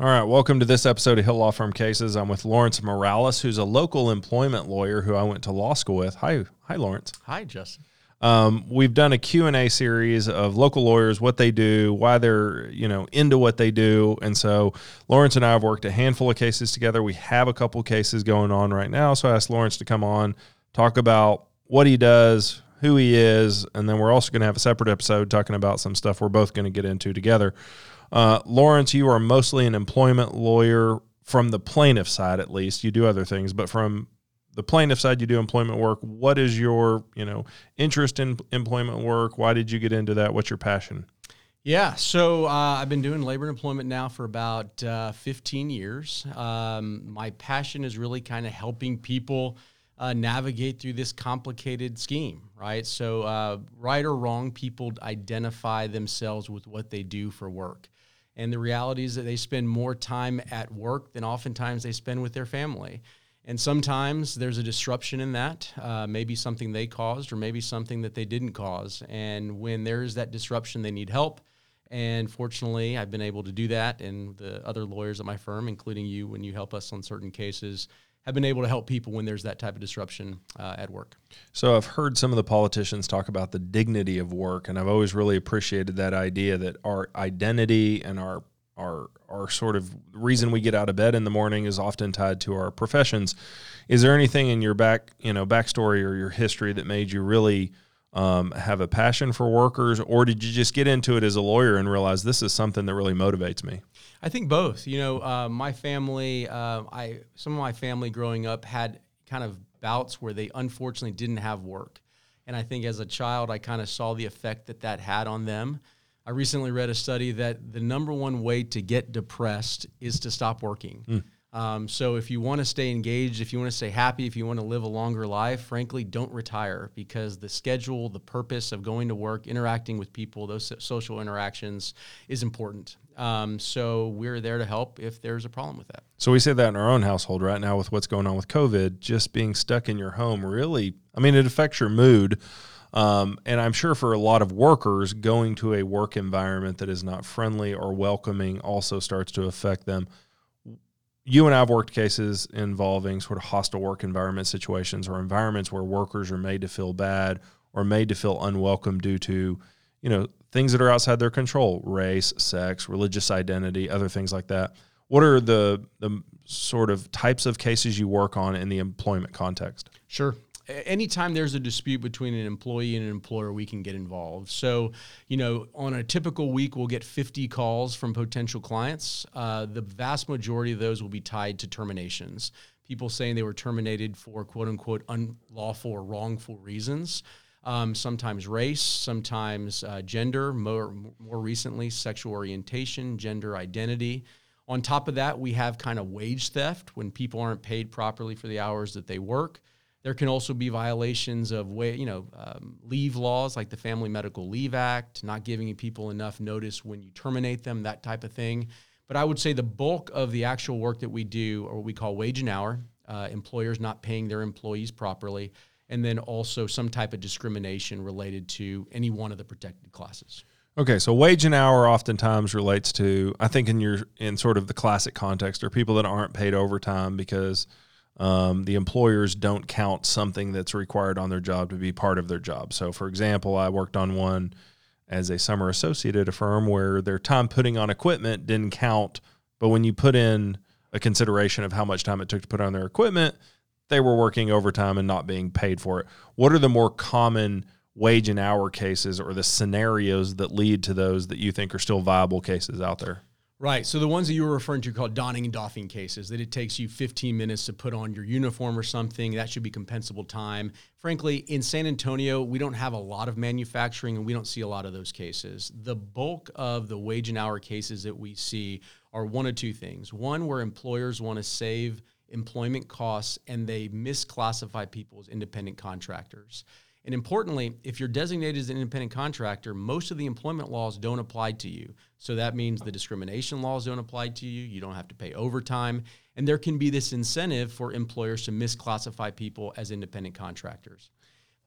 All right, welcome to this episode of Hill Law Firm Cases. I'm with Lawrence Morales, who's a local employment lawyer who I went to law school with. Hi, hi, Lawrence. Hi, Justin. Um, we've done a Q&A series of local lawyers, what they do, why they're, you know, into what they do. And so Lawrence and I have worked a handful of cases together. We have a couple cases going on right now. So I asked Lawrence to come on, talk about what he does, who he is, and then we're also going to have a separate episode talking about some stuff we're both going to get into together. Uh, Lawrence, you are mostly an employment lawyer from the plaintiff side, at least. You do other things, but from the plaintiff side, you do employment work. What is your, you know, interest in employment work? Why did you get into that? What's your passion? Yeah, so uh, I've been doing labor and employment now for about uh, 15 years. Um, my passion is really kind of helping people uh, navigate through this complicated scheme, right? So, uh, right or wrong, people identify themselves with what they do for work. And the reality is that they spend more time at work than oftentimes they spend with their family. And sometimes there's a disruption in that, uh, maybe something they caused or maybe something that they didn't cause. And when there's that disruption, they need help. And fortunately, I've been able to do that. And the other lawyers at my firm, including you, when you help us on certain cases, have been able to help people when there's that type of disruption uh, at work. So I've heard some of the politicians talk about the dignity of work, and I've always really appreciated that idea that our identity and our our our sort of reason we get out of bed in the morning is often tied to our professions. Is there anything in your back you know backstory or your history that made you really um, have a passion for workers, or did you just get into it as a lawyer and realize this is something that really motivates me? I think both. You know, uh, my family, uh, I some of my family growing up had kind of bouts where they unfortunately didn't have work, and I think as a child, I kind of saw the effect that that had on them. I recently read a study that the number one way to get depressed is to stop working. Mm. Um, so if you want to stay engaged, if you want to stay happy, if you want to live a longer life, frankly, don't retire because the schedule, the purpose of going to work, interacting with people, those social interactions is important. Um, so we're there to help if there's a problem with that. So we say that in our own household right now with what's going on with COVID, just being stuck in your home really, I mean, it affects your mood. Um, and I'm sure for a lot of workers, going to a work environment that is not friendly or welcoming also starts to affect them you and I have worked cases involving sort of hostile work environment situations or environments where workers are made to feel bad or made to feel unwelcome due to, you know, things that are outside their control, race, sex, religious identity, other things like that. What are the the sort of types of cases you work on in the employment context? Sure anytime there's a dispute between an employee and an employer, we can get involved. So, you know, on a typical week, we'll get 50 calls from potential clients. Uh, the vast majority of those will be tied to terminations. People saying they were terminated for quote unquote unlawful or wrongful reasons. Um, sometimes race, sometimes uh, gender, more, more recently, sexual orientation, gender identity. On top of that, we have kind of wage theft when people aren't paid properly for the hours that they work. There can also be violations of way, you know, um, leave laws like the Family Medical Leave Act, not giving people enough notice when you terminate them, that type of thing. But I would say the bulk of the actual work that we do, or what we call wage and hour, uh, employers not paying their employees properly, and then also some type of discrimination related to any one of the protected classes. Okay, so wage and hour oftentimes relates to, I think, in your in sort of the classic context, are people that aren't paid overtime because um, the employers don't count something that's required on their job to be part of their job. So, for example, I worked on one as a summer associate at a firm where their time putting on equipment didn't count, but when you put in a consideration of how much time it took to put on their equipment, they were working overtime and not being paid for it. What are the more common wage and hour cases or the scenarios that lead to those that you think are still viable cases out there? Right. So the ones that you were referring to called donning and doffing cases, that it takes you 15 minutes to put on your uniform or something, that should be compensable time. Frankly, in San Antonio, we don't have a lot of manufacturing and we don't see a lot of those cases. The bulk of the wage and hour cases that we see are one of two things. One, where employers want to save employment costs and they misclassify people as independent contractors. And importantly, if you're designated as an independent contractor, most of the employment laws don't apply to you. So that means the discrimination laws don't apply to you. You don't have to pay overtime. And there can be this incentive for employers to misclassify people as independent contractors.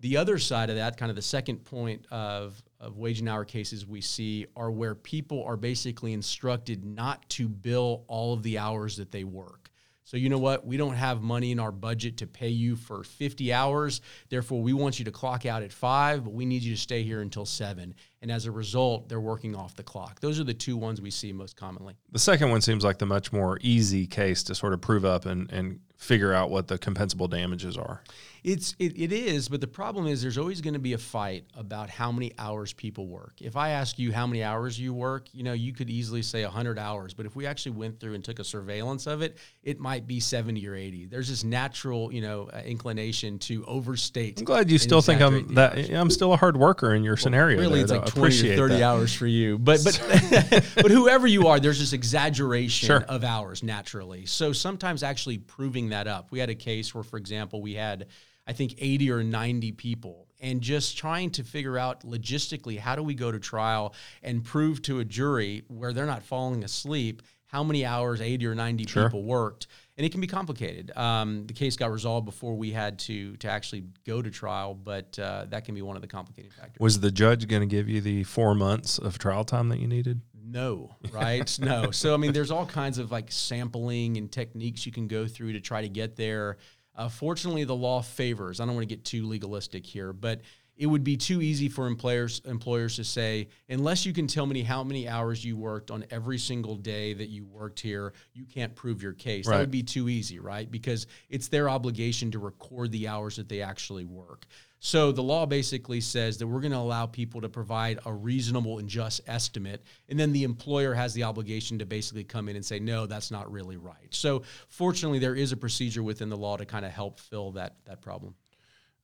The other side of that, kind of the second point of, of wage and hour cases we see, are where people are basically instructed not to bill all of the hours that they work. So, you know what? We don't have money in our budget to pay you for 50 hours. Therefore, we want you to clock out at five, but we need you to stay here until seven. And as a result, they're working off the clock. Those are the two ones we see most commonly. The second one seems like the much more easy case to sort of prove up and, and figure out what the compensable damages are. It's it, it is, but the problem is there's always going to be a fight about how many hours people work. If I ask you how many hours you work, you know, you could easily say 100 hours, but if we actually went through and took a surveillance of it, it might be 70 or 80. There's this natural, you know, uh, inclination to overstate. I'm glad you still think I'm that hours. I'm still a hard worker in your well, scenario. Really, there, it's like 20 or 30 that. hours for you. But but but whoever you are, there's this exaggeration sure. of hours naturally. So sometimes actually proving that up. We had a case where, for example, we had I think 80 or 90 people and just trying to figure out logistically how do we go to trial and prove to a jury where they're not falling asleep how many hours 80 or 90 sure. people worked and it can be complicated. Um, the case got resolved before we had to to actually go to trial but uh, that can be one of the complicating factors. Was the judge going to give you the four months of trial time that you needed? No right? No. So i mean there's all kinds of like sampling and techniques you can go through to try to get there. Uh, fortunately, the law favors. I don't want to get too legalistic here, but it would be too easy for employers employers to say unless you can tell me how many hours you worked on every single day that you worked here you can't prove your case right. that would be too easy right because it's their obligation to record the hours that they actually work so the law basically says that we're going to allow people to provide a reasonable and just estimate, and then the employer has the obligation to basically come in and say, no, that's not really right. So fortunately, there is a procedure within the law to kind of help fill that that problem.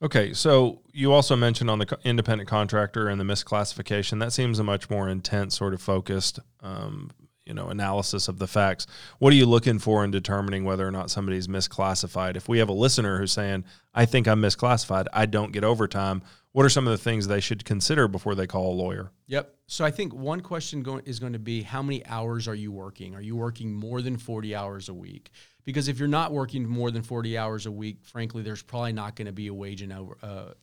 Okay, so you also mentioned on the independent contractor and the misclassification. That seems a much more intense, sort of focused um, you know analysis of the facts. What are you looking for in determining whether or not somebody's misclassified? If we have a listener who's saying i think i'm misclassified. I don't get overtime what are some of the things they should consider before they call a lawyer? Yep. So i think one question is going to be how many hours are you working? Are you working more than 40 hours a week? Because if you're not working more than 40 hours a week frankly there's probably not going to be a wage and over uh,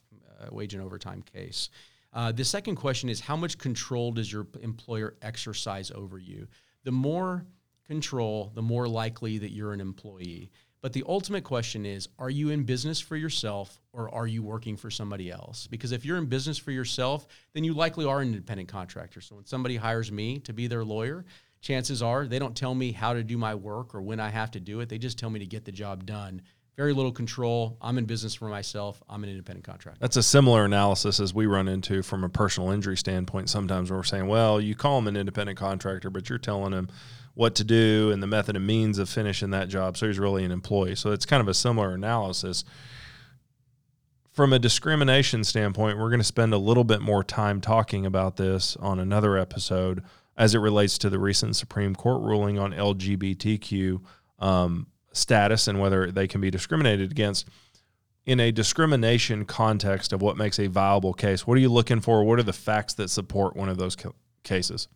wage and overtime case. Uh, the second question is how much control does your employer exercise over you? the more control, the more likely that you're an employee. But the ultimate question is are you in business for yourself or are you working for somebody else? Because if you're in business for yourself, then you likely are an independent contractor. So when somebody hires me to be their lawyer, chances are they don't tell me how to do my work or when I have to do it. They just tell me to get the job done very little control. I'm in business for myself. I'm an independent contractor. That's a similar analysis as we run into from a personal injury standpoint. Sometimes we're saying, well, you call him an independent contractor, but you're telling him what to do and the method and means of finishing that job. So he's really an employee. So it's kind of a similar analysis. From a discrimination standpoint, we're going to spend a little bit more time talking about this on another episode as it relates to the recent Supreme Court ruling on LGBTQ. Um, status and whether they can be discriminated against in a discrimination context of what makes a viable case what are you looking for what are the facts that support one of those cases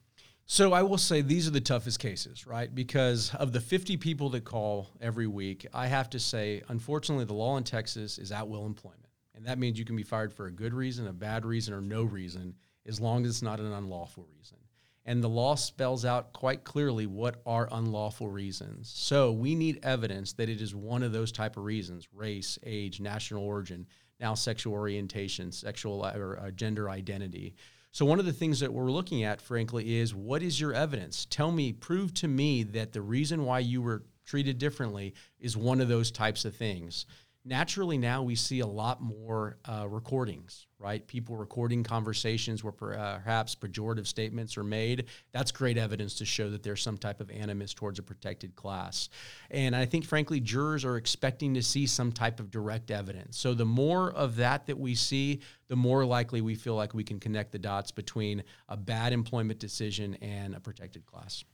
so i will say these are the toughest cases right because of the 50 people that call every week i have to say unfortunately the law in texas is at will employment and that means you can be fired for a good reason a bad reason or no reason as long as it's not an unlawful reason and the law spells out quite clearly what are unlawful reasons. So we need evidence that it is one of those type of reasons: race, age, national origin, now sexual orientation, sexual or uh, gender identity. So one of the things that we're looking at, frankly, is what is your evidence? Tell me, prove to me that the reason why you were treated differently is one of those types of things naturally now we see a lot more uh, recordings right? People recording conversations where perhaps pejorative statements are made. That's great evidence to show that there's some type of animus towards a protected class. And i think frankly jurors are expecting to see some type of direct evidence. So the more of that that we see the more likely we feel like we can connect the dots between a bad employment decision and a protected class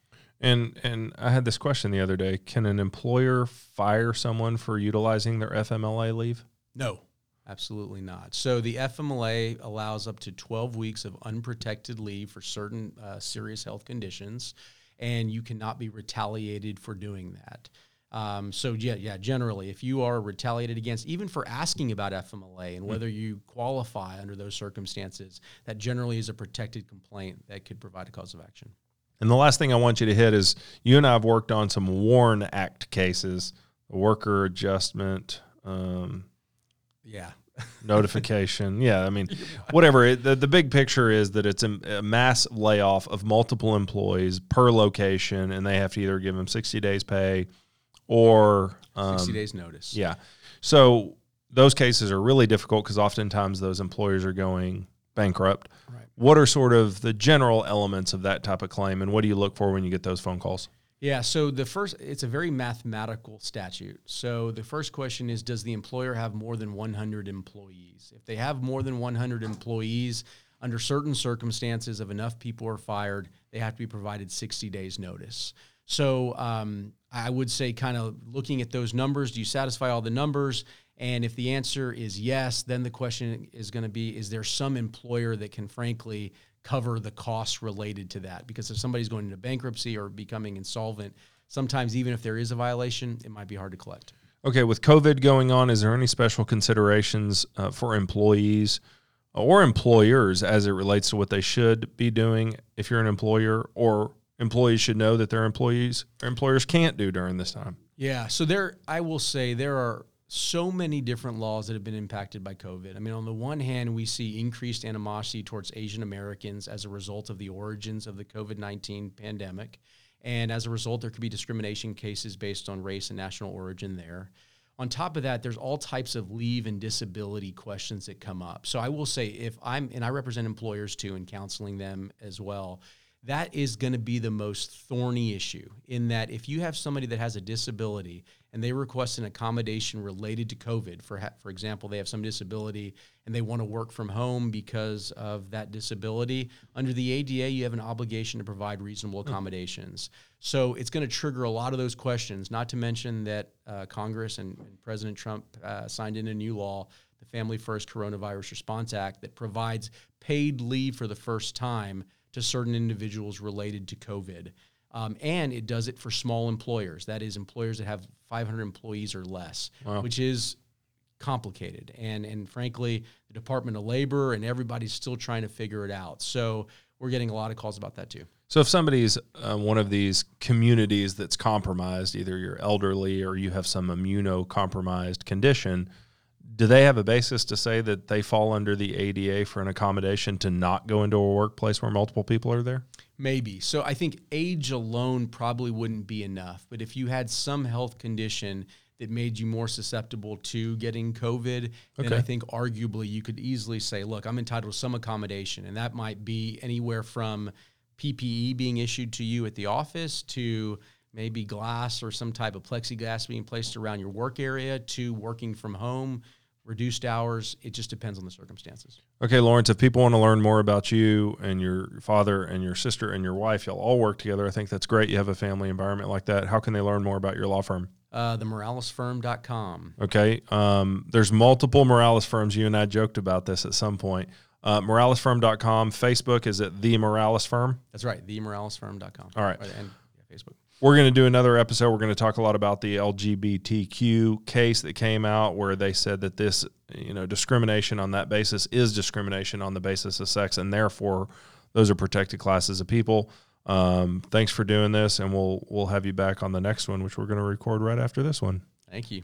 And and I had this question the other day: Can an employer fire someone for utilizing their FMLA leave? No, absolutely not. So the FMLA allows up to 12 weeks of unprotected leave for certain uh, serious health conditions, and you cannot be retaliated for doing that. Um, so yeah, yeah. Generally, if you are retaliated against, even for asking about FMLA and hmm. whether you qualify under those circumstances, that generally is a protected complaint that could provide a cause of action. And the last thing I want you to hit is you and I have worked on some WARN Act cases, worker adjustment. Um, yeah. notification. Yeah, I mean, whatever. It, the, the big picture is that it's a, a, mass layoff of multiple employees per location, and they have to either give them 60 days pay or um, 60 days notice. Yeah. So those cases are really difficult because oftentimes those employers are going bankrupt. Right. What are sort of the general elements of that type of claim, and what do you look for when you get those phone calls? Yeah, so the first, it's a very mathematical statute. So the first question is Does the employer have more than 100 employees? If they have more than 100 employees, under certain circumstances, if enough people are fired, they have to be provided 60 days' notice. So um, I would say, kind of looking at those numbers, do you satisfy all the numbers? And if the answer is yes, then the question is going to be is there some employer that can frankly cover the costs related to that? Because if somebody's going into bankruptcy or becoming insolvent, sometimes even if there is a violation, it might be hard to collect. Okay, with COVID going on, is there any special considerations uh, for employees or employers as it relates to what they should be doing if you're an employer or employees should know that their employees or employers can't do during this time? Yeah, so there I will say there are so many different laws that have been impacted by COVID. I mean, on the one hand, we see increased animosity towards Asian Americans as a result of the origins of the COVID 19 pandemic. And as a result, there could be discrimination cases based on race and national origin there. On top of that, there's all types of leave and disability questions that come up. So I will say, if I'm, and I represent employers too and counseling them as well, that is going to be the most thorny issue in that if you have somebody that has a disability and they request an accommodation related to COVID, for, for example, they have some disability and they want to work from home because of that disability, under the ADA, you have an obligation to provide reasonable hmm. accommodations. So it's going to trigger a lot of those questions, not to mention that uh, Congress and, and, President Trump uh, signed in a new law, the Family First Coronavirus Response Act, that provides paid leave for the first time to certain individuals related to COVID. Um, and it does it for small employers. That is, employers that have 500 employees or less, wow. which is complicated. And and frankly, the Department of Labor and everybody's still trying to figure it out. So we're getting a lot of calls about that too. So if somebody's uh, one of these communities that's compromised, either you're elderly or you have some immunocompromised condition, do they have a basis to say that they fall under the ADA for an accommodation to not go into a workplace where multiple people are there? Maybe. So I think age alone probably wouldn't be enough. But if you had some health condition that made you more susceptible to getting COVID, okay. then I think arguably you could easily say, look, I'm entitled to some accommodation. And that might be anywhere from PPE being issued to you at the office to maybe glass or some type of plexiglass being placed around your work area to working from home reduced hours. It just depends on the circumstances. Okay, Lawrence, if people want to learn more about you and your father and your sister and your wife, y'all all work together. I think that's great. You have a family environment like that. How can they learn more about your law firm? Uh, themoralesfirm.com. Okay. Um, there's multiple Morales firms. You and I joked about this at some point. Uh, moralesfirm.com. Facebook is at The Morales Firm. That's right. The Themoralesfirm.com. All right. And yeah, Facebook. We're going to do another episode. We're going to talk a lot about the LGBTQ case that came out where they said that this, you know, discrimination on that basis is discrimination on the basis of sex, and therefore those are protected classes of people. Um, thanks for doing this, and we'll we'll have you back on the next one, which we're going to record right after this one. Thank you.